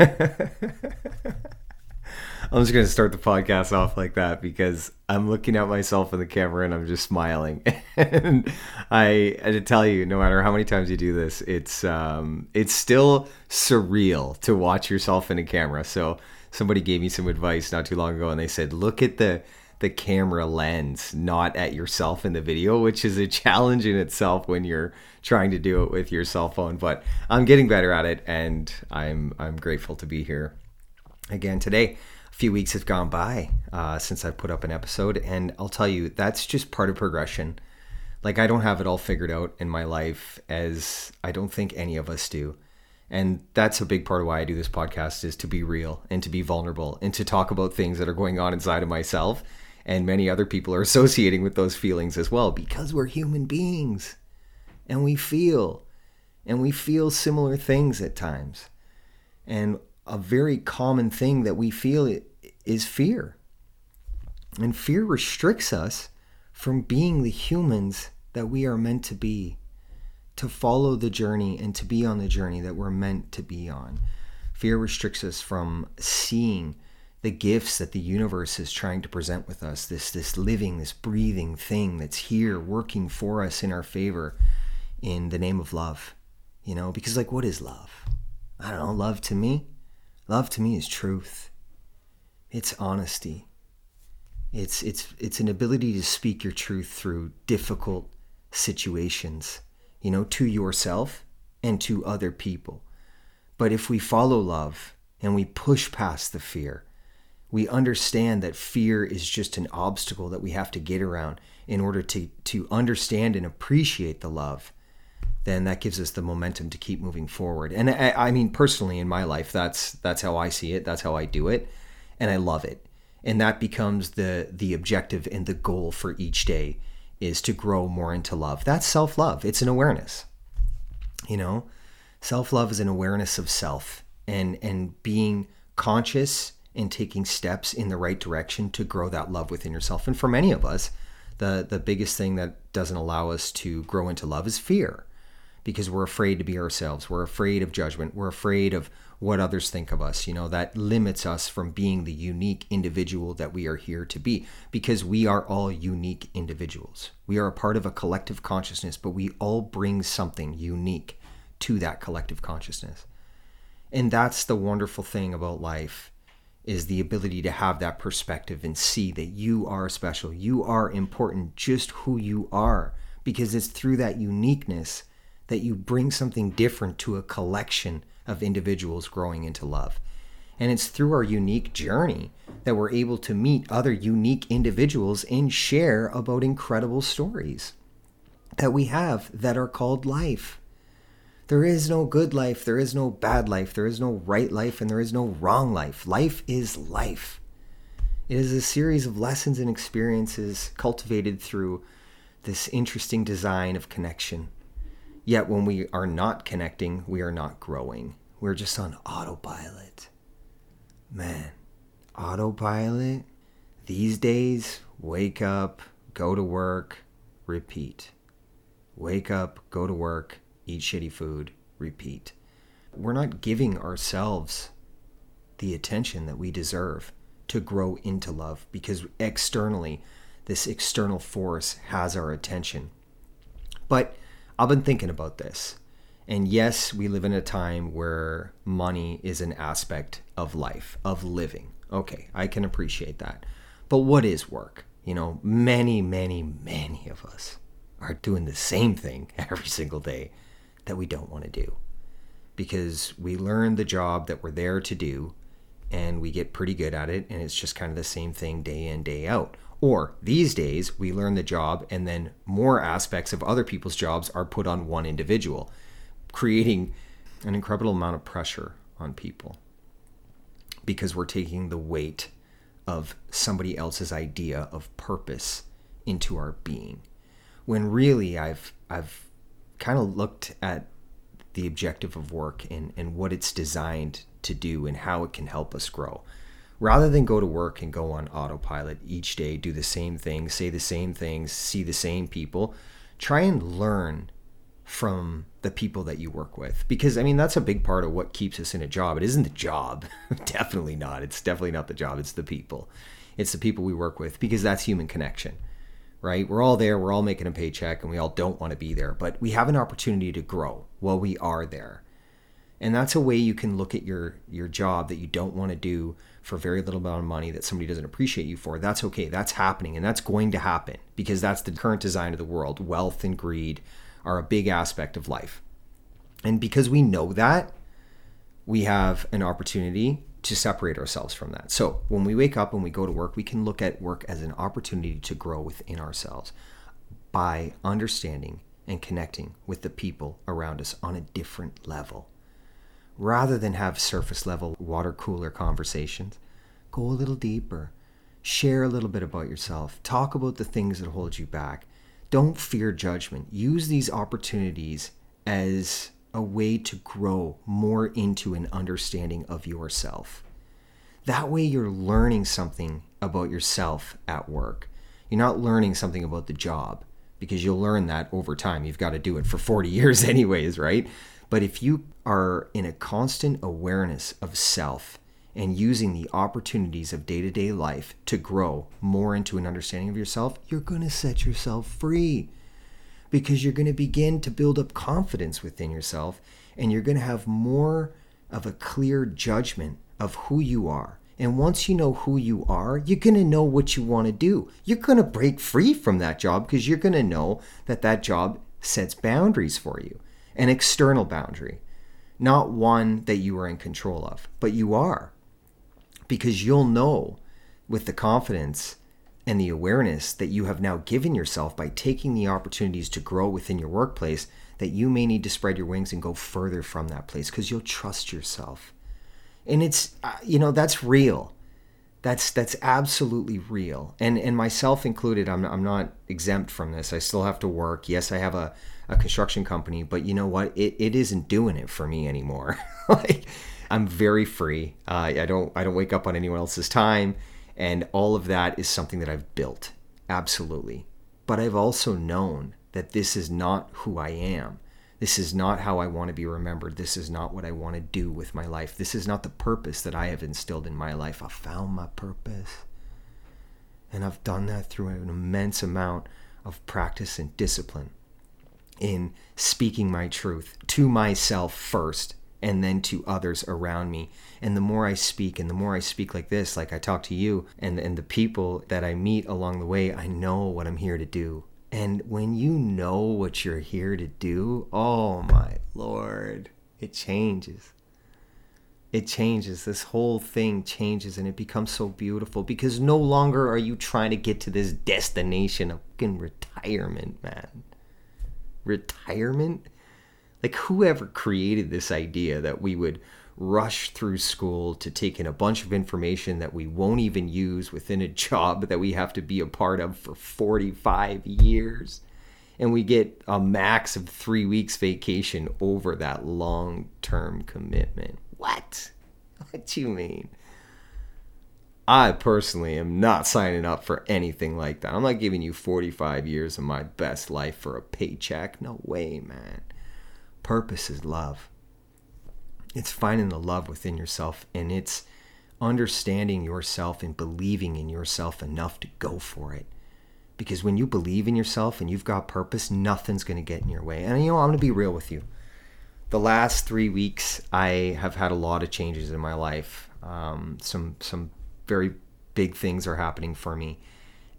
I'm just going to start the podcast off like that because I'm looking at myself in the camera and I'm just smiling. and I, I to tell you, no matter how many times you do this, it's um, it's still surreal to watch yourself in a camera. So somebody gave me some advice not too long ago, and they said, look at the the camera lens, not at yourself in the video, which is a challenge in itself when you're trying to do it with your cell phone. But I'm getting better at it, and I'm I'm grateful to be here again today A few weeks have gone by uh, since I put up an episode, and I'll tell you that's just part of progression. Like I don't have it all figured out in my life, as I don't think any of us do, and that's a big part of why I do this podcast is to be real and to be vulnerable and to talk about things that are going on inside of myself, and many other people are associating with those feelings as well because we're human beings, and we feel, and we feel similar things at times, and a very common thing that we feel is fear. And fear restricts us from being the humans that we are meant to be, to follow the journey and to be on the journey that we're meant to be on. Fear restricts us from seeing the gifts that the universe is trying to present with us this this living this breathing thing that's here working for us in our favor in the name of love you know because like what is love i don't know love to me love to me is truth it's honesty. It's it's it's an ability to speak your truth through difficult situations, you know, to yourself and to other people. But if we follow love and we push past the fear, we understand that fear is just an obstacle that we have to get around in order to to understand and appreciate the love then that gives us the momentum to keep moving forward and I, I mean personally in my life that's that's how i see it that's how i do it and I love it. And that becomes the the objective and the goal for each day is to grow more into love. That's self-love. It's an awareness. You know, self-love is an awareness of self and and being conscious and taking steps in the right direction to grow that love within yourself. And for many of us, the the biggest thing that doesn't allow us to grow into love is fear because we're afraid to be ourselves. We're afraid of judgment. We're afraid of what others think of us. You know, that limits us from being the unique individual that we are here to be because we are all unique individuals. We are a part of a collective consciousness, but we all bring something unique to that collective consciousness. And that's the wonderful thing about life is the ability to have that perspective and see that you are special. You are important just who you are because it's through that uniqueness that you bring something different to a collection of individuals growing into love. And it's through our unique journey that we're able to meet other unique individuals and share about incredible stories that we have that are called life. There is no good life, there is no bad life, there is no right life, and there is no wrong life. Life is life. It is a series of lessons and experiences cultivated through this interesting design of connection Yet when we are not connecting, we are not growing. We're just on autopilot. Man, autopilot? These days, wake up, go to work, repeat. Wake up, go to work, eat shitty food, repeat. We're not giving ourselves the attention that we deserve to grow into love because externally, this external force has our attention. But I've been thinking about this. And yes, we live in a time where money is an aspect of life, of living. Okay, I can appreciate that. But what is work? You know, many, many, many of us are doing the same thing every single day that we don't want to do. Because we learn the job that we're there to do and we get pretty good at it and it's just kind of the same thing day in day out. Or these days, we learn the job and then more aspects of other people's jobs are put on one individual, creating an incredible amount of pressure on people. Because we're taking the weight of somebody else's idea of purpose into our being. When really I've I've kind of looked at the objective of work and, and what it's designed to do and how it can help us grow. Rather than go to work and go on autopilot each day, do the same things, say the same things, see the same people, try and learn from the people that you work with. Because i mean that's a big part of what keeps us in a job. It isn't the job. Definitely not. It's definitely not the job. It's the people. It's the people we work with because that's human connection right? We're all there we're all making a paycheck and we all don't want to be there but we have an opportunity to grow while we are there. And that's a way you can look at your your job that you don't want to do for very little amount of money that somebody doesn't appreciate you for. That's okay that's happening and that's going to happen because that's the current design of the world. Wealth and greed are a big aspect of life. And because we know that, we have an opportunity to separate ourselves from that. So when we wake up and we go to work, we can look at work as an opportunity to grow within ourselves by understanding and connecting with the people around us on a different level. Rather than have surface level water cooler conversations, go a little deeper. Share a little bit about yourself. Talk about the things that hold you back. Don't fear judgment. Use these opportunities as a way to grow more into an understanding of yourself. That way, you're learning something about yourself at work. You're not learning something about the job because you'll learn that over time. You've got to do it for 40 years, anyways, right? But if you are in a constant awareness of self and using the opportunities of day to day life to grow more into an understanding of yourself, you're going to set yourself free because you're going to begin to build up confidence within yourself and you're going to have more of a clear judgment of who you are. And once you know who you are, you're going to know what you want to do. You're going to break free from that job because you're going to know that that job sets boundaries for you, an external boundary, not one that you are in control of, but you are because you'll know with the confidence and the awareness that you have now given yourself by taking the opportunities to grow within your workplace that you may need to spread your wings and go further from that place because you'll trust yourself. And it's uh, you know that's real. That's that's absolutely real. And and myself included, I'm I'm not exempt from this. I still have to work. Yes, I have a a construction company, but you know what? It it isn't doing it for me anymore. like I'm very free. Uh, I don't I don't wake up on anyone else's time, and all of that is something that I've built absolutely. But I've also known that this is not who I am. This is not how I want to be remembered. This is not what I want to do with my life. This is not the purpose that I have instilled in my life. I found my purpose. And I've done that through an immense amount of practice and discipline in speaking my truth to myself first and then to others around me. And the more I speak, and the more I speak like this, like I talk to you and, and the people that I meet along the way, I know what I'm here to do. And when you know what you're here to do, oh my Lord, it changes. It changes. This whole thing changes and it becomes so beautiful because no longer are you trying to get to this destination of fucking retirement, man. Retirement? Like, whoever created this idea that we would rush through school to take in a bunch of information that we won't even use within a job that we have to be a part of for 45 years. And we get a max of three weeks vacation over that long term commitment. What? What do you mean? I personally am not signing up for anything like that. I'm not giving you 45 years of my best life for a paycheck. No way, man. Purpose is love. It's finding the love within yourself and it's understanding yourself and believing in yourself enough to go for it. Because when you believe in yourself and you've got purpose, nothing's going to get in your way. And you know, I'm going to be real with you. The last three weeks, I have had a lot of changes in my life. Um, some some very big things are happening for me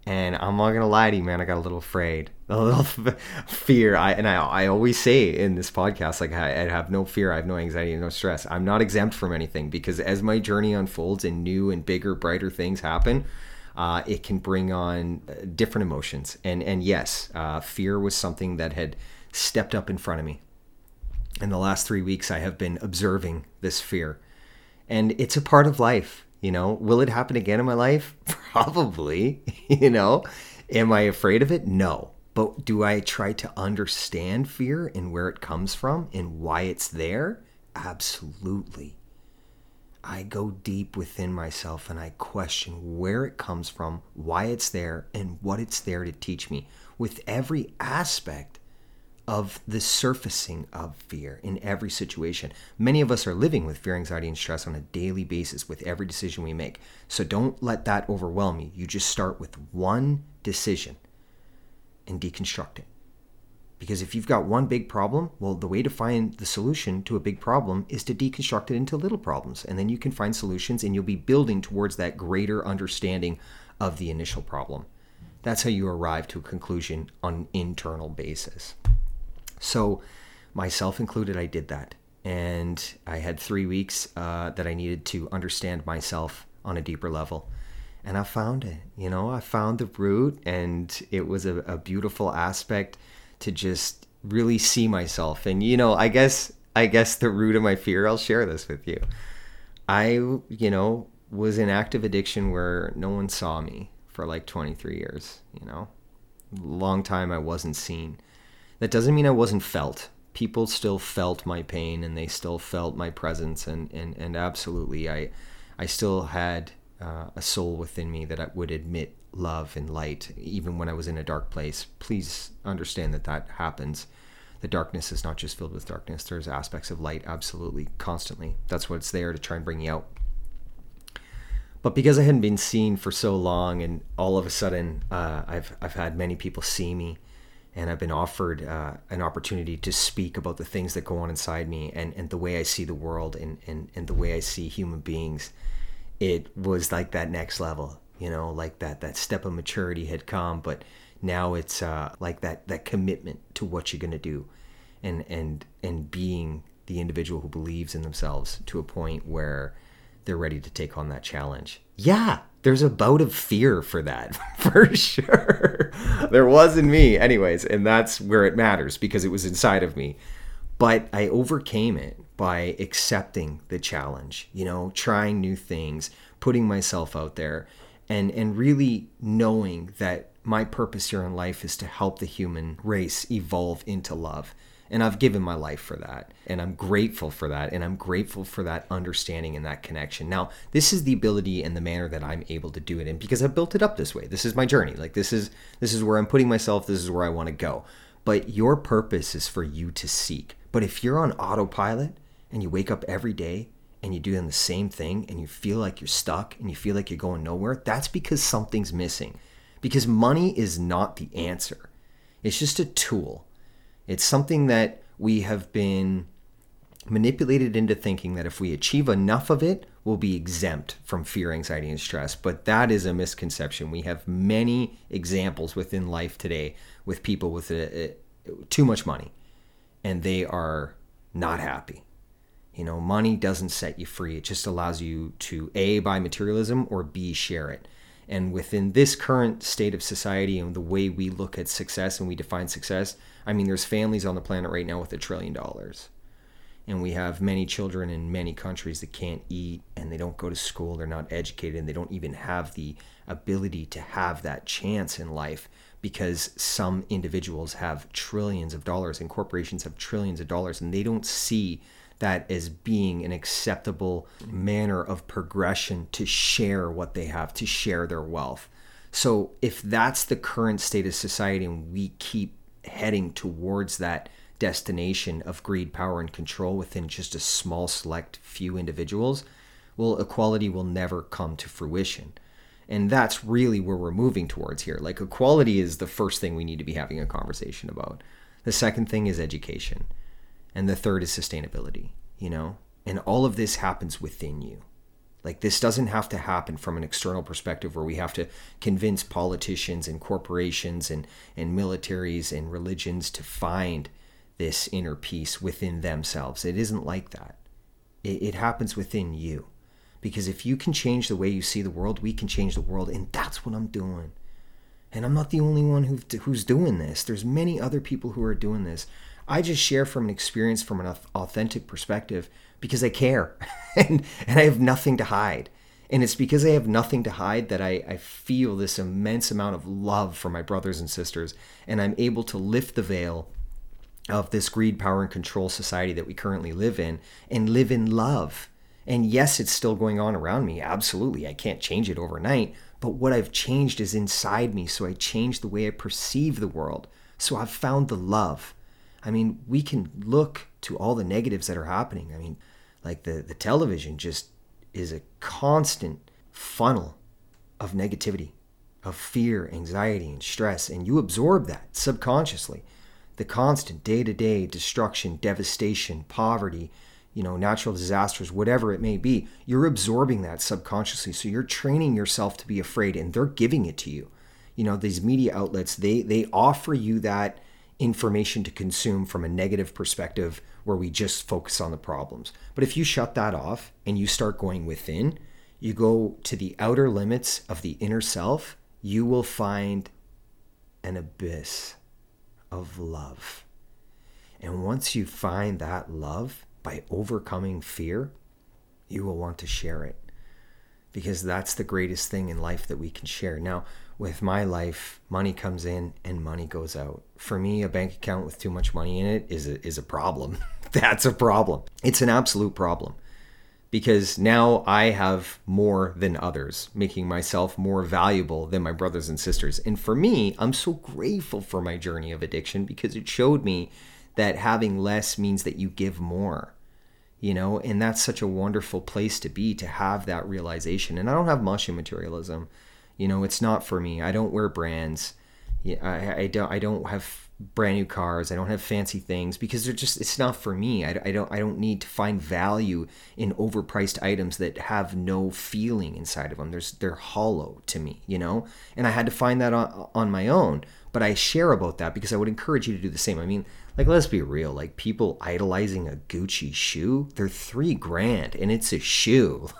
and I'm not gonna lie to you, man. I got a little afraid, a little fear. I and I, I always say in this podcast, like I, I have no fear, I have no anxiety, no stress. I'm not exempt from anything because as my journey unfolds and new and bigger, brighter things happen, uh, it can bring on uh, different emotions. And and yes, uh, fear was something that had stepped up in front of me. In the last three weeks, I have been observing this fear, and it's a part of life you know, will it happen again in my life? Probably. You know, am I afraid of it? No. But do I try to understand fear and where it comes from and why it's there? Absolutely. I go deep within myself and I question where it comes from, why it's there, and what it's there to teach me with every aspect of the surfacing of fear in every situation. Many of us are living with fear, anxiety, and stress on a daily basis with every decision we make. So don't let that overwhelm you. You just start with one decision and deconstruct it. Because if you've got one big problem, well, the way to find the solution to a big problem is to deconstruct it into little problems. And then you can find solutions and you'll be building towards that greater understanding of the initial problem. That's how you arrive to a conclusion on an internal basis. So, myself included, I did that. And I had three weeks uh, that I needed to understand myself on a deeper level. And I found it. You know, I found the root, and it was a, a beautiful aspect to just really see myself. And you know, I guess I guess the root of my fear, I'll share this with you. I, you know, was in active addiction where no one saw me for like 23 years, you know. Long time I wasn't seen. That doesn't mean I wasn't felt. People still felt my pain and they still felt my presence and and and absolutely I I still had uh, a soul within me that would admit love and light, even when I was in a dark place. Please understand that that happens. The darkness is not just filled with darkness. There's aspects of light, absolutely, constantly. That's what's there to try and bring you out. But because I hadn't been seen for so long, and all of a sudden, uh, I've I've had many people see me, and I've been offered uh, an opportunity to speak about the things that go on inside me, and, and the way I see the world, and, and and the way I see human beings. It was like that next level you know like that that step of maturity had come but now it's uh, like that that commitment to what you're to do and and and being the individual who believes in themselves to a point where they're ready to take on that challenge. Yeah there's a bout of fear for that for sure. There was in me anyways and that's where it matters because it was inside of me but i overcame it by accepting the challenge you know trying new things putting myself out there and and really knowing that my purpose here in life is to help the human race evolve into love and I've given my life for that. And I'm grateful for that. And I'm grateful for that understanding and that connection. Now, this is the ability and the manner that I'm able to do it in because I've built it up this way. This is my journey. Like this is this is where I'm putting myself. This is where I want to go. But your purpose is for you to seek. But if you're on autopilot and you wake up every day and you're doing the same thing and you feel like you're stuck and you feel like you're going nowhere, that's because something's missing. Because money is not the answer, it's just a tool. It's something that we have been manipulated into thinking that if we achieve enough of it, we'll be exempt from fear, anxiety, and stress. But that is a misconception. We have many examples within life today with people with a, a, too much money and they are not happy you know, money doesn't set you free. It just allows you to A, buy materialism or B, share it. And within this current state of society and the way we look at success and we define success, I mean, there's families on the planet right now with a trillion dollars. And we have many children in many countries that can't eat and they don't go to school, they're not educated, and they don't even have the ability to have that chance in life because some individuals have trillions of dollars and corporations have trillions of dollars and they don't see that as being an acceptable manner of progression to share what they have, to share their wealth. So, if that's the current state of society and we keep heading towards that destination of greed, power, and control within just a small, select few individuals, well, equality will never come to fruition. And that's really where we're moving towards here. Like, equality is the first thing we need to be having a conversation about. The second thing is education and the third is sustainability, you know? And all of this happens within you. Like, this doesn't have to happen from an external perspective where we have to convince politicians and corporations and, and militaries and religions to find this inner peace within themselves. It isn't like that. It, it happens within you. Because if you can change the way you see the world, we can change the world. And that's what I'm doing. And I'm not the only one who, who's doing this. There's many other people who are doing this. I just share from an experience from an authentic perspective because I care and, and I have nothing to hide. And it's because I have nothing to hide that I, I feel this immense amount of love for my brothers and sisters. And I'm able to lift the veil of this greed, power, and control society that we currently live in and live in love. And yes, it's still going on around me. Absolutely. I can't change it overnight. But what I've changed is inside me. So I changed the way I perceive the world. So I've found the love. I mean, we can look to all the negatives that are happening. I mean, like the, the television just is a constant funnel of negativity, of fear, anxiety, and stress. And you absorb that subconsciously. The constant day to day destruction, devastation, poverty, you know, natural disasters, whatever it may be, you're absorbing that subconsciously. So you're training yourself to be afraid and they're giving it to you. You know, these media outlets, they they offer you that information to consume from a negative perspective where we just focus on the problems. But if you shut that off and you start going within, you go to the outer limits of the inner self, you will find an abyss of love. And once you find that love by overcoming fear, you will want to share it because that's the greatest thing in life that we can share. Now, with my life, money comes in and money goes out. For me, a bank account with too much money in it is a, is a problem. that's a problem. It's an absolute problem because now I have more than others, making myself more valuable than my brothers and sisters. And for me, I'm so grateful for my journey of addiction because it showed me that having less means that you give more. You know, and that's such a wonderful place to be to have that realization. And I don't have much in materialism. You know, it's not for me. I don't wear brands. I, I don't I don't have brand new cars. I don't have fancy things because they're just it's not for me. I, I don't I don't need to find value in overpriced items that have no feeling inside of them. There's they're hollow to me, you know. And I had to find that on, on my own. But I share about that because I would encourage you to do the same. I mean, like let's be real like people idolizing a gucci shoe they're three grand and it's a shoe.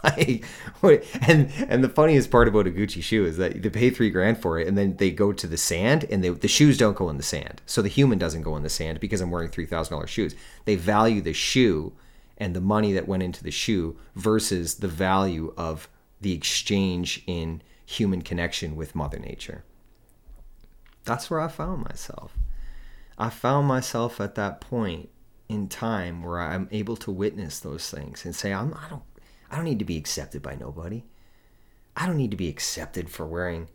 Like and and the funniest part about a gucci shoe is that they pay three grand for it and then they go to the sand and they, the shoes don't go in the sand. So the human doesn't go in the sand because i'm wearing $3000 shoes. They value the shoe and the money that went into the shoe versus the value of the exchange in human connection with mother nature. That's where i found myself I found myself at that point in time where I'm able to witness those things and say, I'm, I don't, I don't need to be accepted by nobody. I don't need to be accepted for wearing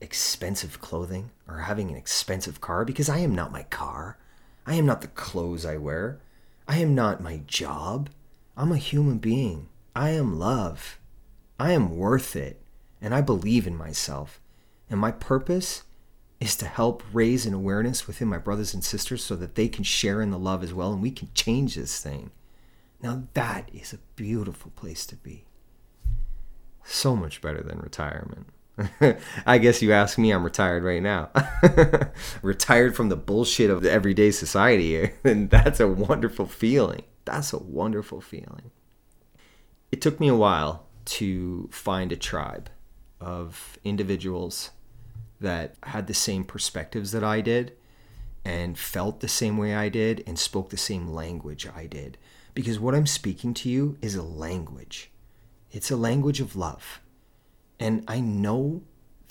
expensive clothing or having an expensive car because I am not my car. I am not the clothes I wear. I am not my job. I'm a human being. I am love. I am worth it. And I believe in myself. And my purpose is to help raise an awareness within my brothers and sisters so that they can share in the love as well and we can change this thing. Now, that is a beautiful place to be. So much better than retirement. I guess you ask me, I'm retired right now. retired from the bullshit of the everyday society. And that's a wonderful feeling. That's a wonderful feeling. It took me a while to find a tribe of individuals that had the same perspectives that I did and felt the same way I did and spoke the same language I did. Because what I'm speaking to you is a language, it's a language of love. And I know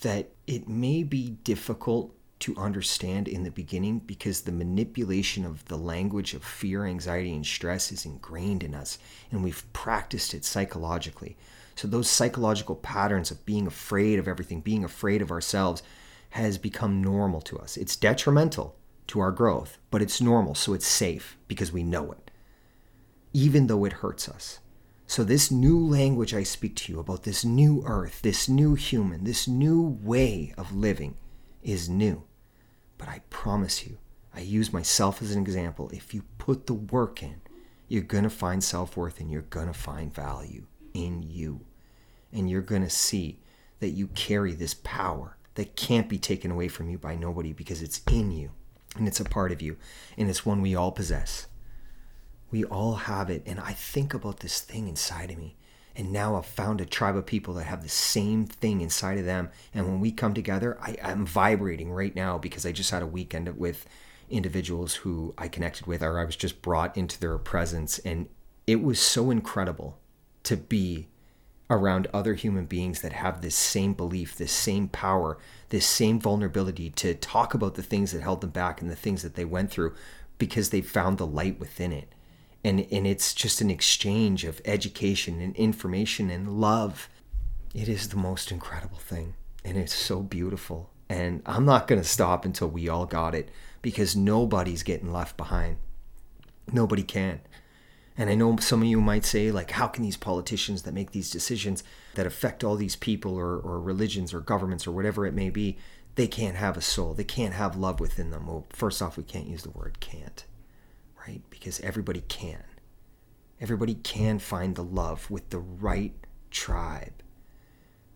that it may be difficult to understand in the beginning because the manipulation of the language of fear, anxiety, and stress is ingrained in us and we've practiced it psychologically. So, those psychological patterns of being afraid of everything, being afraid of ourselves, has become normal to us. It's detrimental to our growth, but it's normal, so it's safe because we know it, even though it hurts us. So, this new language I speak to you about this new earth, this new human, this new way of living is new. But I promise you, I use myself as an example. If you put the work in, you're going to find self worth and you're going to find value in you. And you're going to see that you carry this power that can't be taken away from you by nobody because it's in you and it's a part of you and it's one we all possess. We all have it. And I think about this thing inside of me. And now I've found a tribe of people that have the same thing inside of them. And when we come together, I, am vibrating right now because I just had a weekend with individuals who I connected with or I was just brought into their presence. And it was so incredible to be around other human beings that have this same belief, this same power, this same vulnerability to talk about the things that held them back and the things that they went through because they found the light within it. And, and it's just an exchange of education and information and love. It is the most incredible thing. And it's so beautiful. And I'm not going to stop until we all got it because nobody's getting left behind. Nobody can. And I know some of you might say, like, how can these politicians that make these decisions that affect all these people or, or religions or governments or whatever it may be, they can't have a soul. They can't have love within them. Well, first off, we can't use the word can't, right? Because everybody can. Everybody can find the love with the right tribe,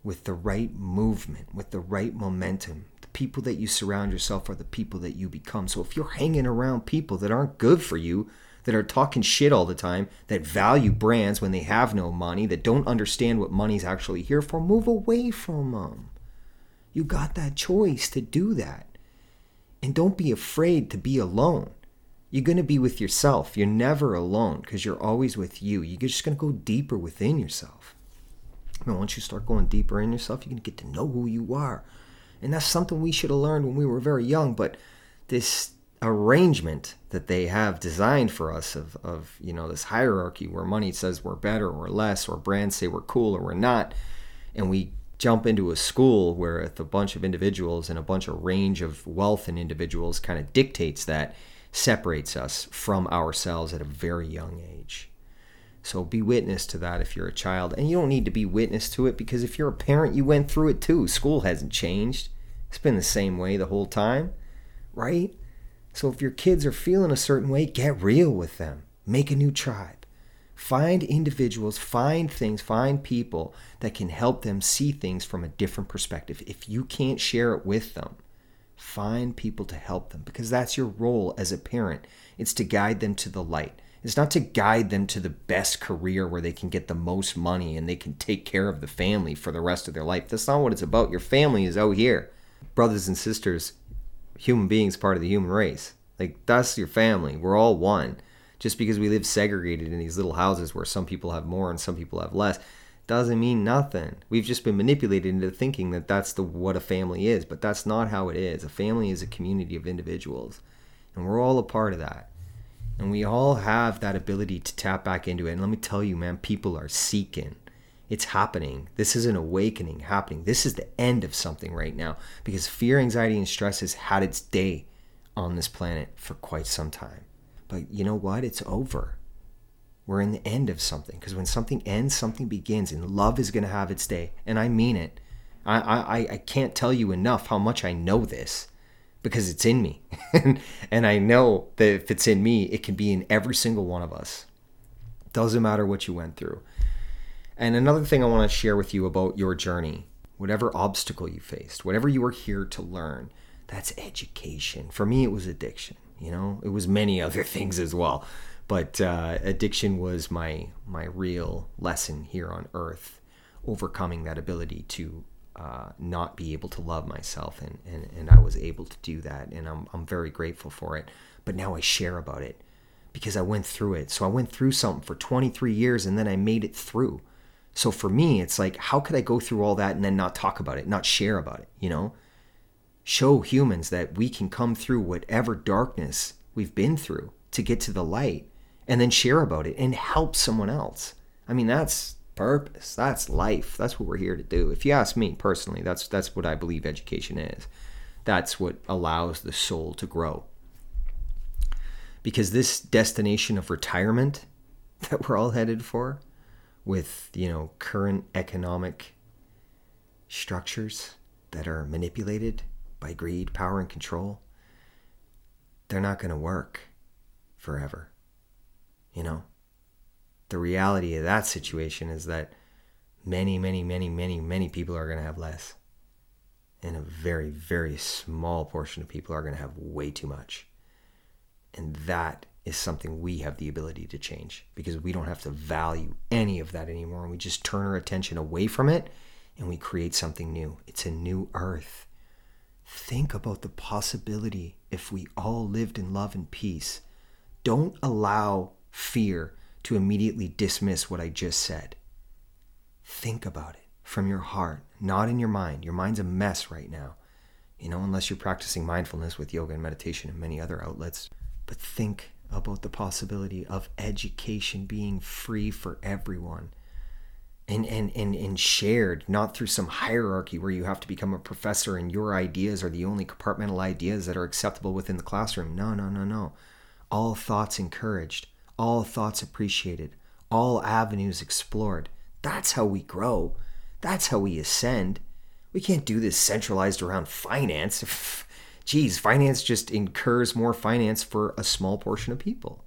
with the right movement, with the right momentum. The people that you surround yourself are the people that you become. So if you're hanging around people that aren't good for you, that are talking shit all the time, that value brands when they have no money, that don't understand what money's actually here for, move away from them. You got that choice to do that. And don't be afraid to be alone. You're going to be with yourself. You're never alone because you're always with you. You're just going to go deeper within yourself. And once you start going deeper in yourself, you're going to get to know who you are. And that's something we should have learned when we were very young. But this arrangement that they have designed for us of, of you know this hierarchy where money says we're better or less or brands say we're cool or we're not. And we jump into a school where a bunch of individuals and a bunch of range of wealth and individuals kind of dictates that separates us from ourselves at a very young age. So be witness to that if you're a child. And you don't need to be witness to it because if you're a parent you went through it too. School hasn't changed. It's been the same way the whole time right so if your kids are feeling a certain way, get real with them. Make a new tribe. Find individuals, find things, find people that can help them see things from a different perspective. If you can't share it with them, find people to help them because that's your role as a parent. It's to guide them to the light. It's not to guide them to the best career where they can get the most money and they can take care of the family for the rest of their life. That's not what it's about. Your family is out here. Brothers and sisters, human beings part of the human race. Like that's your family. We're all one. Just because we live segregated in these little houses where some people have more and some people have less doesn't mean nothing. We've just been manipulated into thinking that that's the what a family is, but that's not how it is. A family is a community of individuals, and we're all a part of that. And we all have that ability to tap back into it. And let me tell you, man, people are seeking. It's happening. This is an awakening happening. This is the end of something right now because fear, anxiety, and stress has had its day on this planet for quite some time. But you know what? It's over. We're in the end of something because when something ends, something begins, and love is going to have its day. And I mean it. I, I, I can't tell you enough how much I know this because it's in me. and I know that if it's in me, it can be in every single one of us. Doesn't matter what you went through. And another thing I want to share with you about your journey, whatever obstacle you faced, whatever you were here to learn, that's education. For me, it was addiction. You know, it was many other things as well, but uh, addiction was my my real lesson here on Earth, overcoming that ability to uh, not be able to love myself, and, and and I was able to do that, and I'm I'm very grateful for it. But now I share about it because I went through it. So I went through something for 23 years, and then I made it through. So for me, it's like, how could I go through all that and then not talk about it, not share about it, you know? Show humans that we can come through whatever darkness we've been through to get to the light and then share about it and help someone else. I mean, that's purpose. That's life. That's what we're here to do. If you ask me personally, that's that's what I believe education is. That's what allows the soul to grow. Because this destination of retirement that we're all headed for, with you know current economic structures that are manipulated by greed, power, and control, they're not going to work forever. You know, the reality of that situation is that many, many, many, many, many people are going to have less. And a very, very small portion of people are going to have way too much. And that is something we have the ability to change because we don't have to value any of that anymore. And we just turn our attention away from it and we create something new. It's a new earth. Think about the possibility if we all lived in love and peace. Don't allow fear to immediately dismiss what I just said. Think about it from your heart, not in your mind. Your mind's a mess right now, you know, unless you're practicing mindfulness with yoga and meditation and many other outlets. But think about the possibility of education being free for everyone. and, and, and, and shared, not through some hierarchy where you have to become a professor and your ideas are the only compartmental ideas that are acceptable within the classroom. No, no, no, no. All thoughts encouraged, all thoughts appreciated, all avenues explored. That's how we grow. That's how we ascend. We can't do this centralized around finance. Geez, finance just incurs more finance for a small portion of people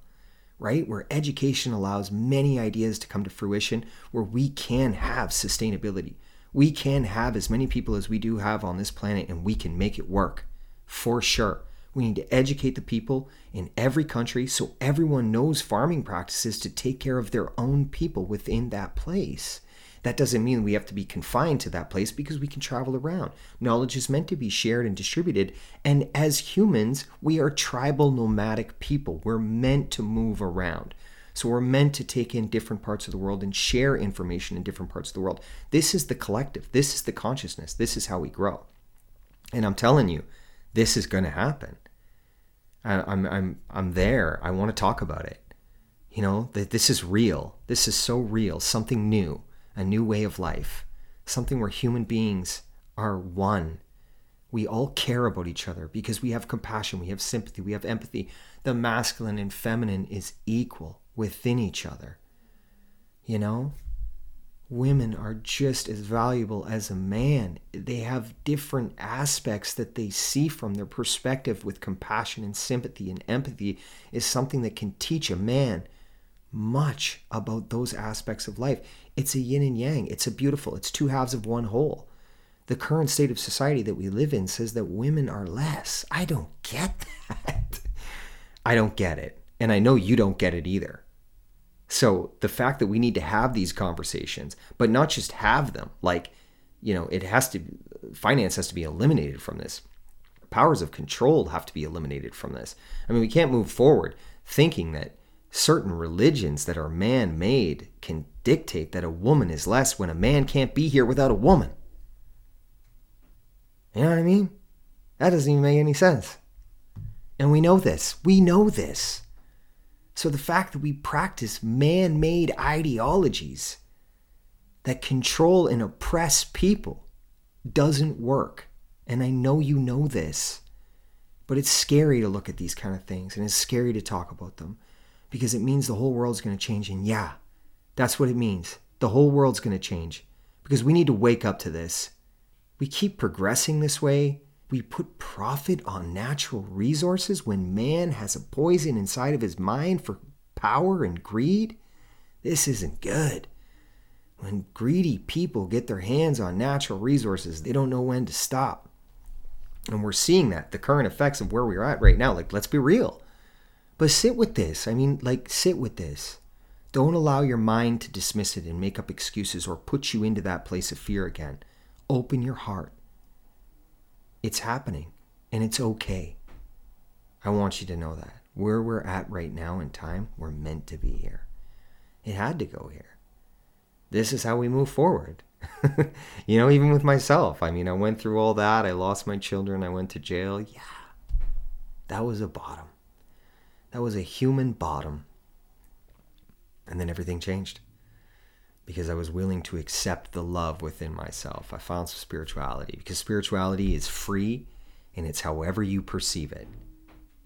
right? Where education allows many ideas to come to fruition, where we can have sustainability. We can have as many people as we do have on this planet, and we can make it work for sure. We need to educate the people in every country so everyone knows farming practices to take care of their own people within that place. That doesn't mean we have to be confined to that place because we can travel around. Knowledge is meant to be shared and distributed. And as humans, we are tribal nomadic people. We're meant to move around. So we're meant to take in different parts of the world and share information in different parts of the world. This is the collective. This is the consciousness. This is how we grow. And I'm telling you, this is going to happen. I'm, I'm, I'm there. I want to talk about it. You know, that this is real. This is so real, something new a new way of life, something where human beings are one. We all care about each other because we have compassion, we have sympathy, we have empathy. The masculine and feminine is equal within each other. You know? Women are just as valuable as a man. They have different aspects that they see from their perspective with compassion and sympathy and empathy is something that can teach a man much about those aspects of life. It's a yin and yang. It's a beautiful, it's two halves of one whole. The current state of society that we live in says that women are less. I don't get that. I don't get it. And I know you don't get it either. So the fact that we need to have these conversations, but not just have them, like, you know, it has to, finance has to be eliminated from this. Powers of control have to be eliminated from this. I mean, we can't move forward thinking that certain religions that are man made can dictate that a woman is less when a man can't be here without a woman. You know what I mean? That doesn't even make any sense. And we know this. We know this. So the fact that we practice man made ideologies that control and oppress people doesn't work. And I know you know this. But it's scary to look at these kind of things and it's scary to talk about them because it means the whole world's going to change. And yeah, that's what it means. The whole world's going to change because we need to wake up to this. We keep progressing this way. We put profit on natural resources when man has a poison inside of his mind for power and greed. This isn't good. When greedy people get their hands on natural resources, they don't know when to stop. And we're seeing that, the current effects of where we're at right now. Like, let's be real. But sit with this. I mean, like, sit with this. Don't allow your mind to dismiss it and make up excuses or put you into that place of fear again. Open your heart. It's happening and it's okay. I want you to know that. Where we're at right now in time, we're meant to be here. It had to go here. This is how we move forward. you know, even with myself. I mean, I went through all that. I lost my children. I went to jail. Yeah. That was a bottom. That was a human bottom. And then everything changed because I was willing to accept the love within myself. I found some spirituality because spirituality is free and it's however you perceive it.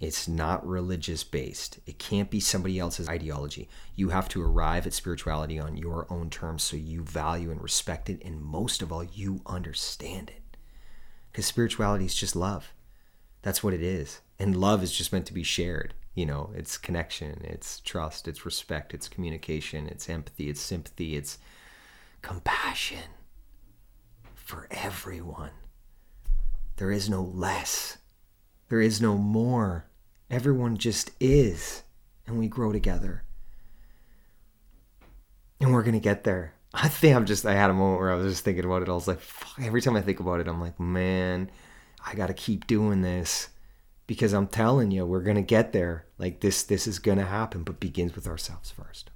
It's not religious based. It can't be somebody else's ideology. You have to arrive at spirituality on your own terms so you value and respect it, and most of all, you understand it. Because spirituality is just love. That's what it is. And love is just meant to be shared. You know, it's connection, it's trust, it's respect, it's communication, it's empathy, it's sympathy, it's compassion for everyone. There is no less, there is no more. Everyone just is, and we grow together. And we're to get there. I think I'm just, I had a moment where I was just thinking about it. I was like, fuck, every time I think about it, I'm like, man, I got to keep doing this because I'm telling you, we're gonna get there. Like this, this is gonna happen, but begins with ourselves first.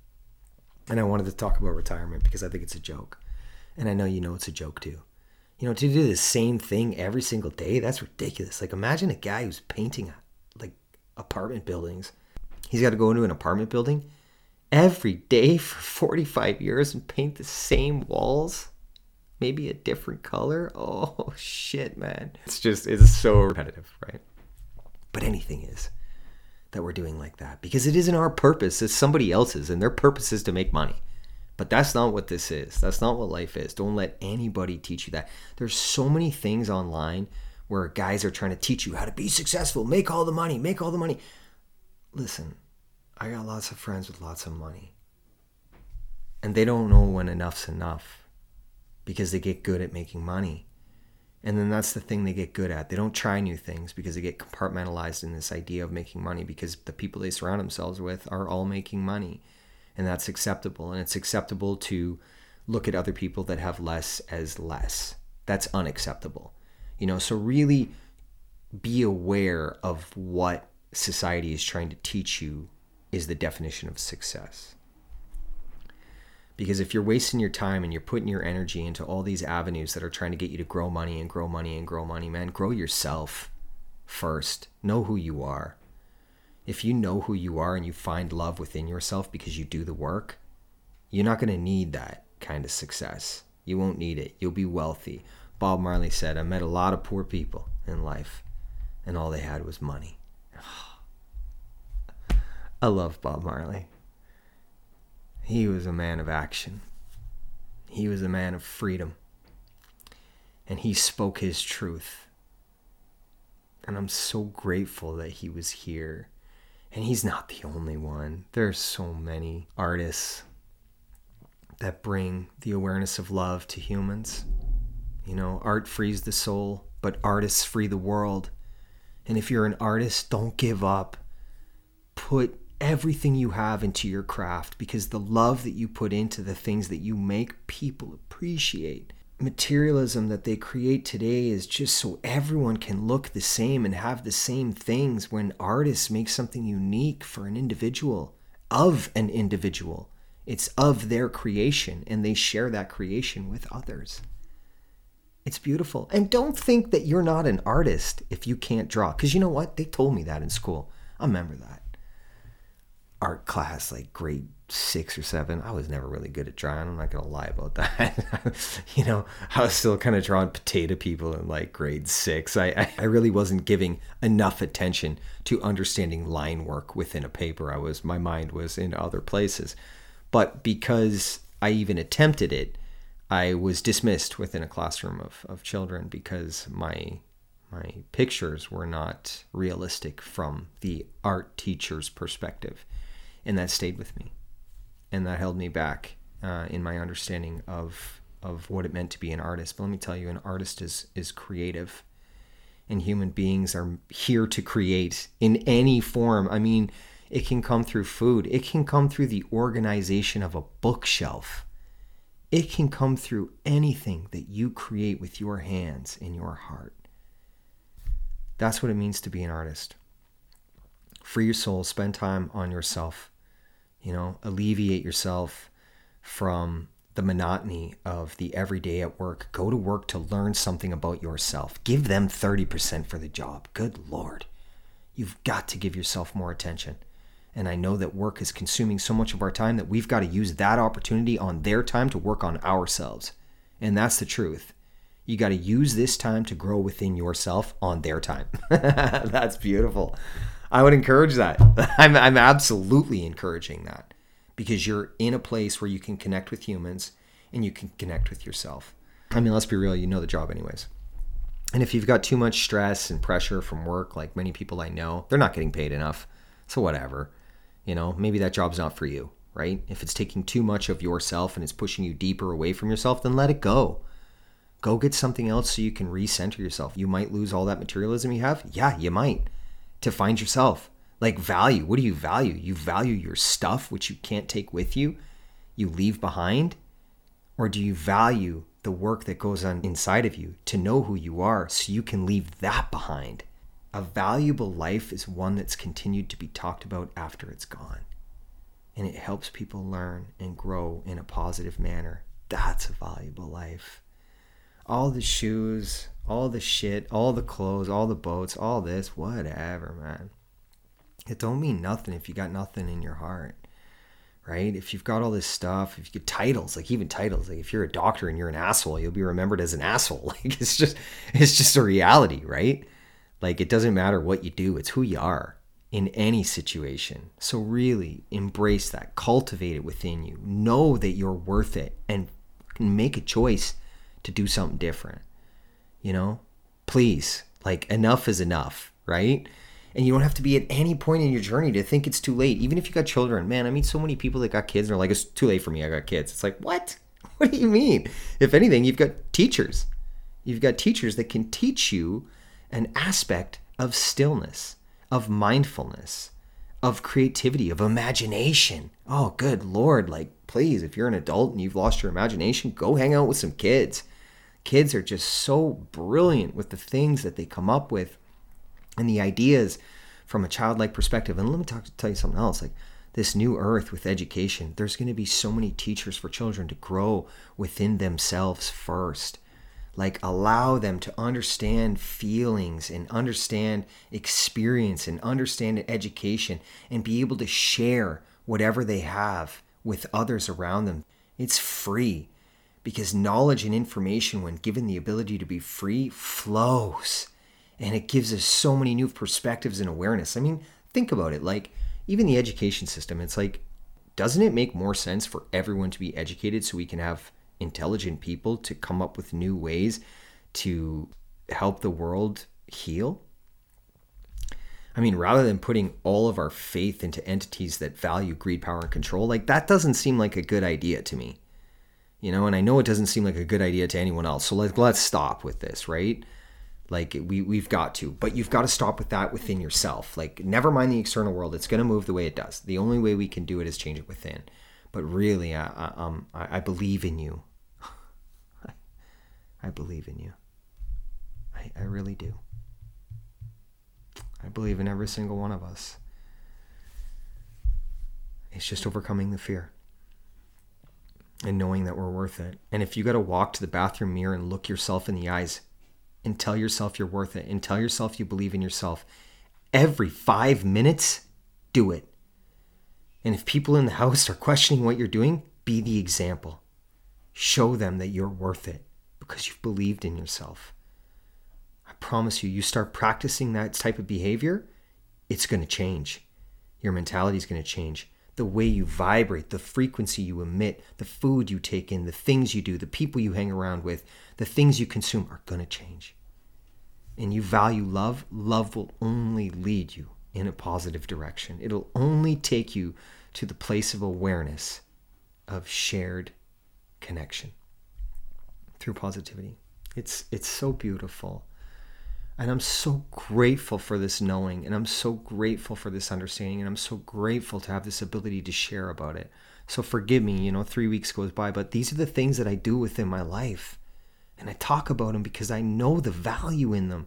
And I wanted to talk about retirement because I think it's a joke, and I know you know it's a joke too. You know, to do the same thing every single day, that's ridiculous. Like imagine a guy who's painting like apartment buildings. He's got to go into an apartment building every day for 45 years and paint the same walls? Maybe a different color? Oh, shit, man. It's just, it's so repetitive, right? But anything is that we're doing like that because it isn't our purpose, it's somebody else's, and their purpose is to make money. But that's not what this is. That's not what life is. Don't let anybody teach you that. There's so many things online where guys are trying to teach you how to be successful, make all the money, make all the money. Listen, I got lots of friends with lots of money. And they don't know when enough's enough because they get good at making money. And then that's the thing they get good at. They don't try new things because they get compartmentalized in this idea of making money because the people they surround themselves with are all making money. And that's acceptable. And it's acceptable to look at other people that have less as less. That's unacceptable. You know, so really be aware of what society is trying to teach you is the definition of success. Because if you're wasting your time and you're putting your energy into all these avenues that are trying to get you to grow money and grow money and grow money, man, grow yourself first. Know who you are. If you know who you are and you find love within yourself because you do the work, you're not going to need that kind of success. You won't need it. You'll be wealthy. Bob Marley said, I met a lot of poor people in life, and all they had was money. I love Bob Marley. He was a man of action. He was a man of freedom. And he spoke his truth. And I'm so grateful that he was here. And he's not the only one. There's so many artists that bring the awareness of love to humans. You know, art frees the soul, but artists free the world. And if you're an artist, don't give up. Put everything you have into your craft because the love that you put into the things that you make, people appreciate. Materialism that they create today is just so everyone can look the same and have the same things when artists make something unique for an individual, of an individual. It's of their creation and they share that creation with others. It's beautiful. And don't think that you're not an artist if you can't draw. Because you know what? They told me that in school. I remember that art class, like grade six or seven, I was never really good at drawing. I'm not gonna lie about that. you know, I was still kind of drawing potato people in like grade six. I, I really wasn't giving enough attention to understanding line work within a paper. I was my mind was in other places. But because I even attempted it, I was dismissed within a classroom of, of children because my my pictures were not realistic from the art teacher's perspective and that stayed with me, and that held me back uh, in my understanding of of what it meant to be an artist. But let me tell you, an artist is is creative, and human beings are here to create in any form. I mean, it can come through food. It can come through the organization of a bookshelf. It can come through anything that you create with your hands in your heart. That's what it means to be an artist. Free your soul, spend time on yourself you know, alleviate yourself from the monotony of the everyday at work. Go to work to learn something about yourself. Give them 30% for the job. Good Lord. You've got to give yourself more attention. And I know that work is consuming so much of our time that we've got to use that opportunity on their time to work on ourselves. And that's the truth. You got to use this time to grow within yourself on their time. that's beautiful. I would encourage that. I'm, I'm absolutely encouraging that because you're in a place where you can connect with humans and you can connect with yourself. I mean, let's be real, you know the job anyways. And if you've got too much stress and pressure from work, like many people I know, they're not getting paid enough. So, whatever. You know, maybe that job's not for you, right? If it's taking too much of yourself and it's pushing you deeper away from yourself, then let it go. Go get something else so you can recenter yourself. You might lose all that materialism you have. Yeah, you might to find yourself. Like value. What do you value? You value your stuff, which you can't take with you, you leave behind? Or do you value the work that goes on inside of you to know who you are so you can leave that behind? A valuable life is one that's continued to be talked about after it's gone. And it helps people learn and grow in a positive manner. That's a valuable life. All the shoes, all the shit, all the clothes, all the boats, all this, whatever, man. It don't mean nothing if you got nothing in your heart, right? If you've got all this stuff, if you get titles, like even titles, like if you're a doctor and you're an asshole, you'll be remembered as an asshole. Like it's just it's just a reality, right? Like it doesn't matter what you do, it's who you are in any situation. So really embrace that, cultivate it within you. Know that you're worth it and make a choice to do something different. You know? Please, like enough is enough, right? and you don't have to be at any point in your journey to think it's too late. Even if you got children, man, I meet so many people that got kids and are like, it's too late for me. I got kids. It's like, what? What do you mean? If anything, you've got teachers. You've got teachers that can teach you an aspect of stillness, of mindfulness, of creativity, of imagination. Oh, good Lord. Like, please, if you're an adult and you've lost your imagination, go hang out with some kids. Kids are just so brilliant with the things that they come up with and the ideas from a childlike perspective. And let me talk, tell you something else. Like this new earth with education, there's going to be so many teachers for children to grow within themselves first. Like allow them to understand feelings and understand experience and understand education and be able to share whatever they have with others around them. It's free because knowledge and information, when given the ability to be free, flows and it gives us so many new perspectives and awareness. I mean, think about it. Like, even the education system, it's like, doesn't it make more sense for everyone to be educated so we can have intelligent people to come up with new ways to help the world heal? I mean, rather than putting all of our faith into entities that value greed, power, and control, like that doesn't seem like a good idea to me. You know, and I know it doesn't seem like a good idea to anyone else. So let's let's stop with this, right? Like we we've got to, but you've got to stop with that within yourself. Like never mind the external world; it's going to move the way it does. The only way we can do it is change it within. But really, I, I um I, I believe in you. I believe in you. I, I really do. I believe in every single one of us. It's just overcoming the fear and knowing that we're worth it. And if you got to walk to the bathroom mirror and look yourself in the eyes and tell yourself you're worth it and tell yourself you believe in yourself every five minutes, do it. And if people in the house are questioning what you're doing, be the example. Show them that you're worth it because you've believed in yourself. I promise you, you start practicing that type of behavior, it's going to change. Your mentality is going to change. The way you vibrate, the frequency you emit, the food you take in, the things you do, the people you hang around with, the things you consume are going to change. And you value love, love will only lead you in a positive direction. It'll only take you to the place of awareness of shared connection through positivity. It's it's so beautiful. And I'm so grateful for this knowing and I'm so grateful for this understanding and I'm so grateful to have this ability to share about it. So forgive me, you know, 3 weeks goes by, but these are the things that I do within my life and I talk about them because I know the value in them.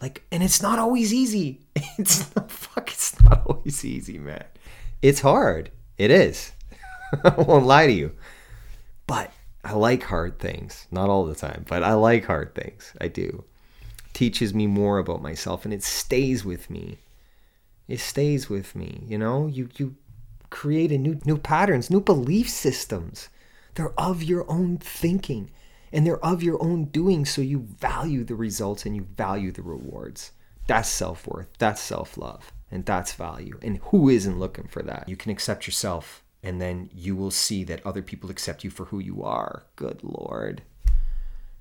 Like, and it's not always easy. It's not, fuck, it's not always easy, man. It's hard. It is. I won't lie to you. But I like hard things. Not all the time, but I like hard things. I do. Teaches me more about myself and it stays with me. It stays with me, you know? You you create a new new patterns, new belief systems. They're of your own thinking and they're of your own doing. So you value the results and you value the rewards. That's self worth, that's self love, and that's value. And who isn't looking for that? You can accept yourself, and then you will see that other people accept you for who you are. Good Lord.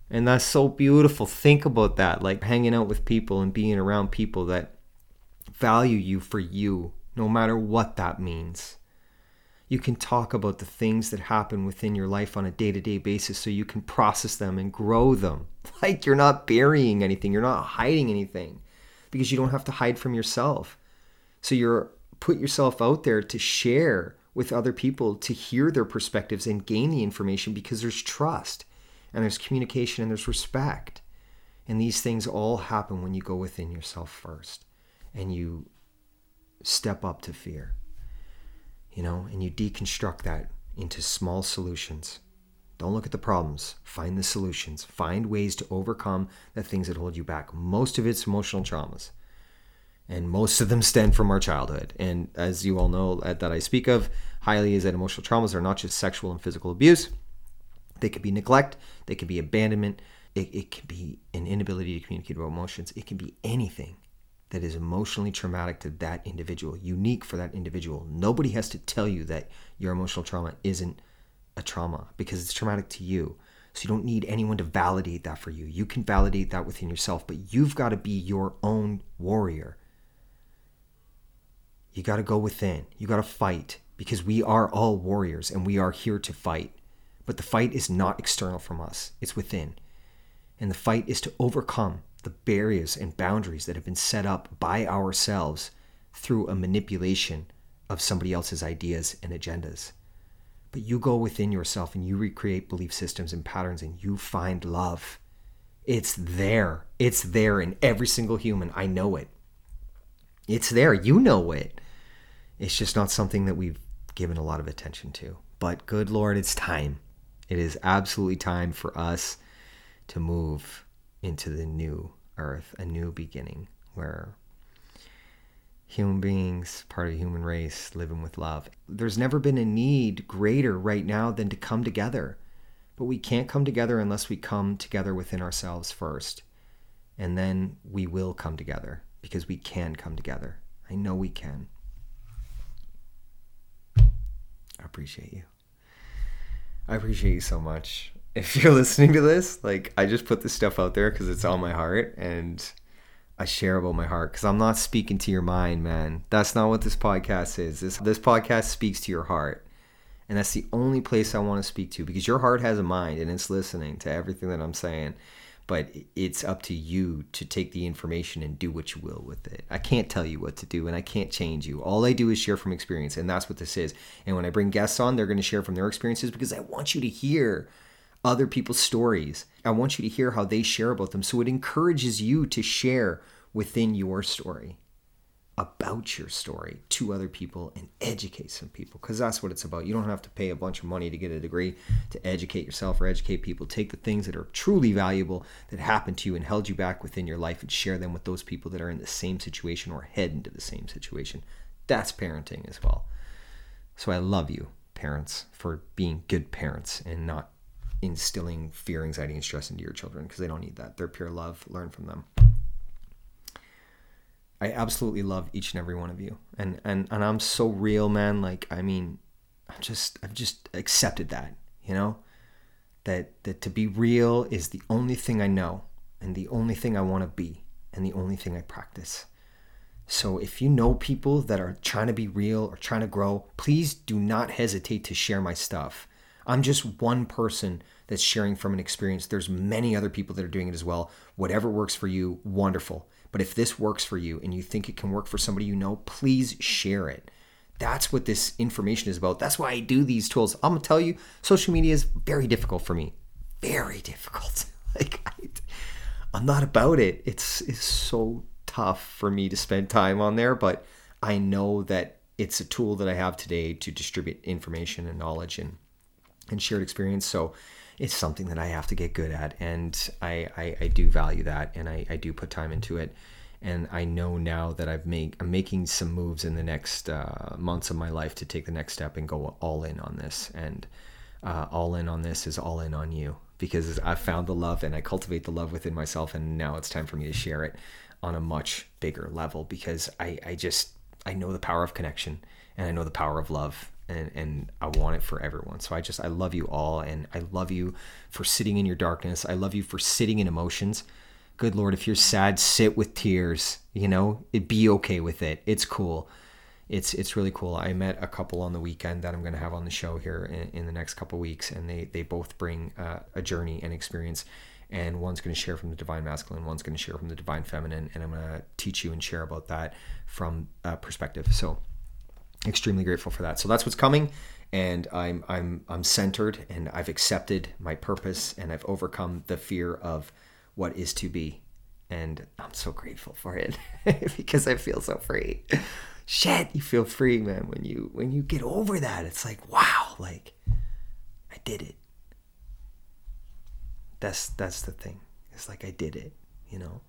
And that's so beautiful. Think about that like hanging out with people and being around people that value you for you, no matter what that means you can talk about the things that happen within your life on a day to day basis so you can process them and grow them. Like you're not burying anything, you're not hiding anything because you don't have to hide from yourself. So you're put yourself out there to share with other people to hear their perspectives and gain the information because there's trust and there's communication and there's respect. And these things all happen when you go within yourself first and you step up to fear you know, and you deconstruct that into small solutions. Don't look at the problems, find the solutions, find ways to overcome the things that hold you back. Most of it's emotional traumas. And most of them stem from our childhood. And as you all know, uh, that I speak of, highly is that emotional traumas are not just sexual and physical abuse. They could be neglect, they could be abandonment, it, it can be an inability to communicate about emotions, it can be anything that is emotionally traumatic to that individual, unique for that individual. Nobody has to tell you that your emotional trauma isn't a trauma because it's traumatic to you. So you don't need anyone to validate that for you. You can validate that within yourself, but you've got to be your own warrior. You got to go within. You got to fight because we are all warriors and we are here to fight. But the fight is not external from us, it's within. And the fight is to overcome the barriers and boundaries that have been set up by ourselves through a manipulation of somebody else's ideas and agendas. But you go within yourself and you recreate belief systems and patterns and you find love. It's there. It's there in every single human. I know it. It's there. You know it. It's just not something that we've given a lot of attention to. But good Lord, it's time. It is absolutely time for us to move into the new earth, a new beginning where human beings, part of the human race, living with love. There's never been a need greater right now than to come together. But we can't come together unless we come together within ourselves first. And then we will come together because we can come together. I know we can. I appreciate you. I appreciate you so much if you're listening to this, like I just put this stuff out there because it's on my heart and I share about my heart because I'm not speaking to your mind, man. That's not what this podcast is. This this podcast speaks to your heart. And that's the only place I want to speak to because your heart has a mind and it's listening to everything that I'm saying. But it's up to you to take the information and do what you will with it. I can't tell you what to do and I can't change you. All I do is share from experience, and that's what this is. And when I bring guests on, they're going to share from their experiences because I want you to hear other people's stories. I want you to hear how they share about them. So it encourages you to share within your story about your story to other people and educate some people because that's what it's about. You don't have to pay a bunch of money to get a degree to educate yourself or educate people. Take the things that are truly valuable that happened to you and held you back within your life and share them with those people that are in the same situation or head into the same situation. That's parenting as well. So I love you, parents, for being good parents and not instilling fear, anxiety, and stress into your children because they don't need that. They're pure love. Learn from them. I absolutely love each and every one of you, and and and I'm so real, man. Like I mean, I'm just I've just accepted that, you know, that that to be real is the only thing I know, and the only thing I want to be, and the only thing I practice. So if you know people that are trying to be real or trying to grow, please do not hesitate to share my stuff. I'm just one person that's sharing from an experience. There's many other people that are doing it as well. Whatever works for you, wonderful. But if this works for you and you think it can work for somebody you know, please share it. That's what this information is about. That's why I do these tools. I'm gonna tell you, social media is very difficult for me. Very difficult. like I, am not about it. It's it's so tough for me to spend time on there, but I know that it's a tool that I have today to distribute information and knowledge and and shared experience. So it's something that I have to get good at, and I I, I do value that, and I, I do put time into it. And I know now that I've made I'm making some moves in the next uh, months of my life to take the next step and go all in on this. And uh, all in on this is all in on you because I found the love and I cultivate the love within myself, and now it's time for me to share it on a much bigger level because I I just I know the power of connection and I know the power of love and and I want it for everyone. So I just I love you all and I love you for sitting in your darkness. I love you for sitting in emotions. Good Lord, if you're sad, sit with tears. You know, it be okay with it. It's cool. It's it's really cool. I met a couple on the weekend that I'm going to have on the show here in, in the next couple weeks, and they they both bring uh, a journey and experience. And one's going to share from the divine masculine, one's going to share from the divine feminine, and I'm going to teach you and share about that from a perspective. So extremely grateful for that. So that's what's coming, and I'm I'm I'm centered, and I've accepted my purpose, and I've overcome the fear of what is to be, and I'm so grateful for it because I feel so free. Shit, you feel free, man, when you when you get over that. It's like wow, like I did it. That's that's the thing. It's like I did it, you know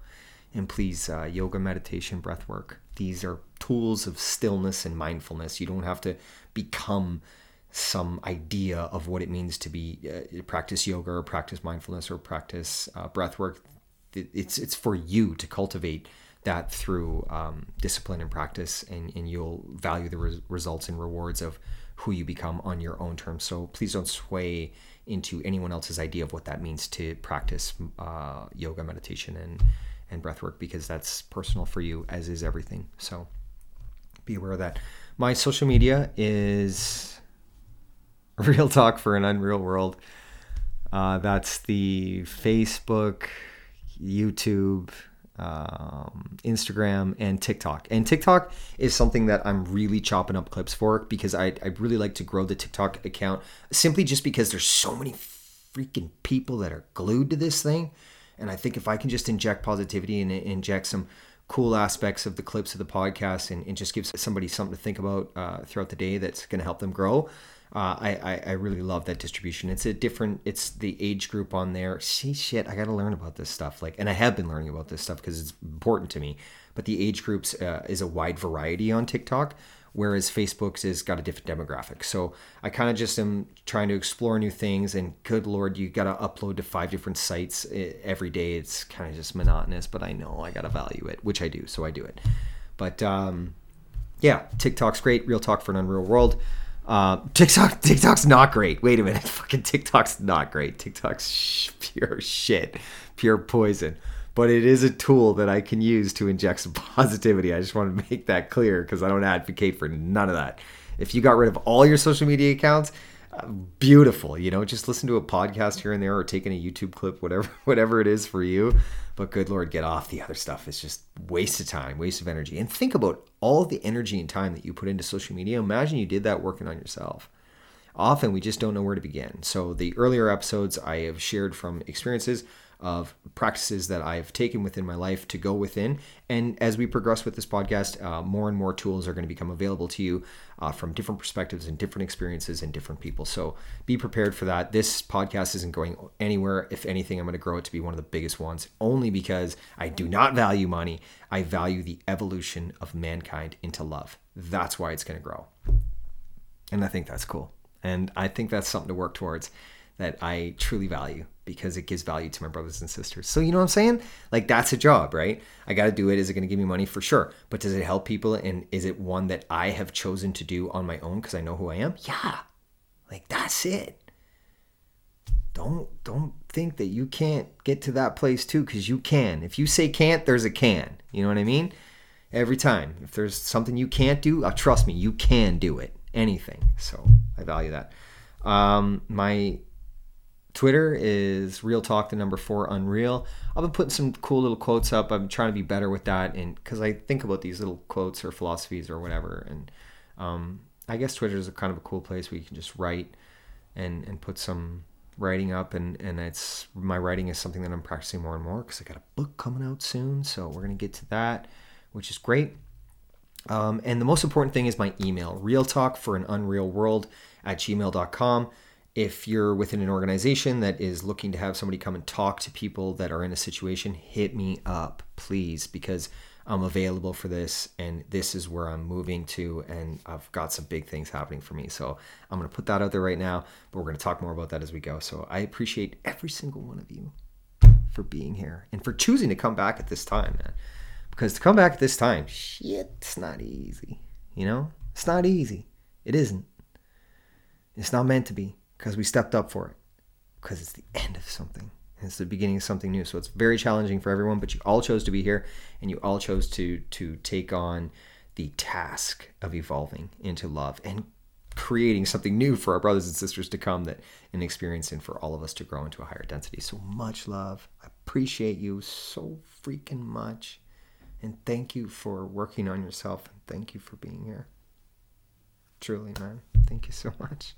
And please, uh, yoga, meditation, breath work. These are tools of stillness and mindfulness. You don't have to become some idea of what it means to be uh, practice yoga or practice mindfulness or practice uh, breath work. It's it's for you to cultivate that through um, discipline and practice, and, and you'll value the res- results and rewards of who you become on your own terms. So please don't sway into anyone else's idea of what that means to practice uh, yoga, meditation, and and breath work because that's personal for you, as is everything. So be aware of that. My social media is Real Talk for an Unreal World. Uh, that's the Facebook, YouTube, um, Instagram, and TikTok. And TikTok is something that I'm really chopping up clips for because I, I really like to grow the TikTok account simply just because there's so many freaking people that are glued to this thing. And I think if I can just inject positivity and inject some cool aspects of the clips of the podcast and, and just gives somebody something to think about uh, throughout the day that's going to help them grow, uh, I, I, I really love that distribution. It's a different. It's the age group on there. See, shit, I got to learn about this stuff. Like, and I have been learning about this stuff because it's important to me. But the age groups uh, is a wide variety on TikTok, whereas Facebook's has got a different demographic. So I kind of just am trying to explore new things. And good lord, you got to upload to five different sites every day. It's kind of just monotonous. But I know I got to value it, which I do. So I do it. But um, yeah, TikTok's great. Real talk for an unreal world. Uh, TikTok, TikTok's not great. Wait a minute, fucking TikTok's not great. TikTok's sh- pure shit, pure poison. But it is a tool that I can use to inject some positivity. I just want to make that clear because I don't advocate for none of that. If you got rid of all your social media accounts, beautiful. You know, just listen to a podcast here and there, or taking a YouTube clip, whatever, whatever it is for you. But good lord, get off the other stuff. It's just waste of time, waste of energy. And think about all the energy and time that you put into social media. Imagine you did that working on yourself. Often we just don't know where to begin. So the earlier episodes I have shared from experiences of practices that I've taken within my life to go within. And as we progress with this podcast, uh, more and more tools are going to become available to you uh, from different perspectives and different experiences and different people. So be prepared for that. This podcast isn't going anywhere. If anything, I'm going to grow it to be one of the biggest ones only because I do not value money. I value the evolution of mankind into love. That's why it's going to grow. And I think that's cool. And I think that's something to work towards that I truly value because it gives value to my brothers and sisters. So you know what I'm saying? Like that's a job, right? I got to do it. Is it going to give me money for sure? But does it help people and is it one that I have chosen to do on my own because I know who I am? Yeah. Like that's it. Don't don't think that you can't get to that place too cuz you can. If you say can't, there's a can. You know what I mean? Every time. If there's something you can't do, uh, trust me, you can do it. Anything. So, I value that. Um, my Twitter is Real Talk, the number four Unreal. I've been putting some cool little quotes up. I'm trying to be better with that, and because I think about these little quotes or philosophies or whatever, and um, I guess Twitter is a kind of a cool place where you can just write and and put some writing up, and and it's my writing is something that I'm practicing more and more because I got a book coming out soon, so we're gonna get to that, which is great. Um, and the most important thing is my email, real talk for an unreal world at gmail.com if you're within an organization that is looking to have somebody come and talk to people that are in a situation, hit me up, please, because I'm available for this and this is where I'm moving to. And I've got some big things happening for me. So I'm going to put that out there right now, but we're going to talk more about that as we go. So I appreciate every single one of you for being here and for choosing to come back at this time, man. Because to come back at this time, shit, it's not easy. You know, it's not easy. It isn't. It's not meant to be because we stepped up for it. Because it's the end of something. It's the beginning of something new. So it's very challenging for everyone but you all chose to be here and you all chose to to take on the task of evolving into love and creating something new for our brothers and sisters to come that an experience and for all of us to grow into a higher density. So much love. I appreciate you so freaking much. And thank you for working on yourself and thank you for being here. Truly man thank you so much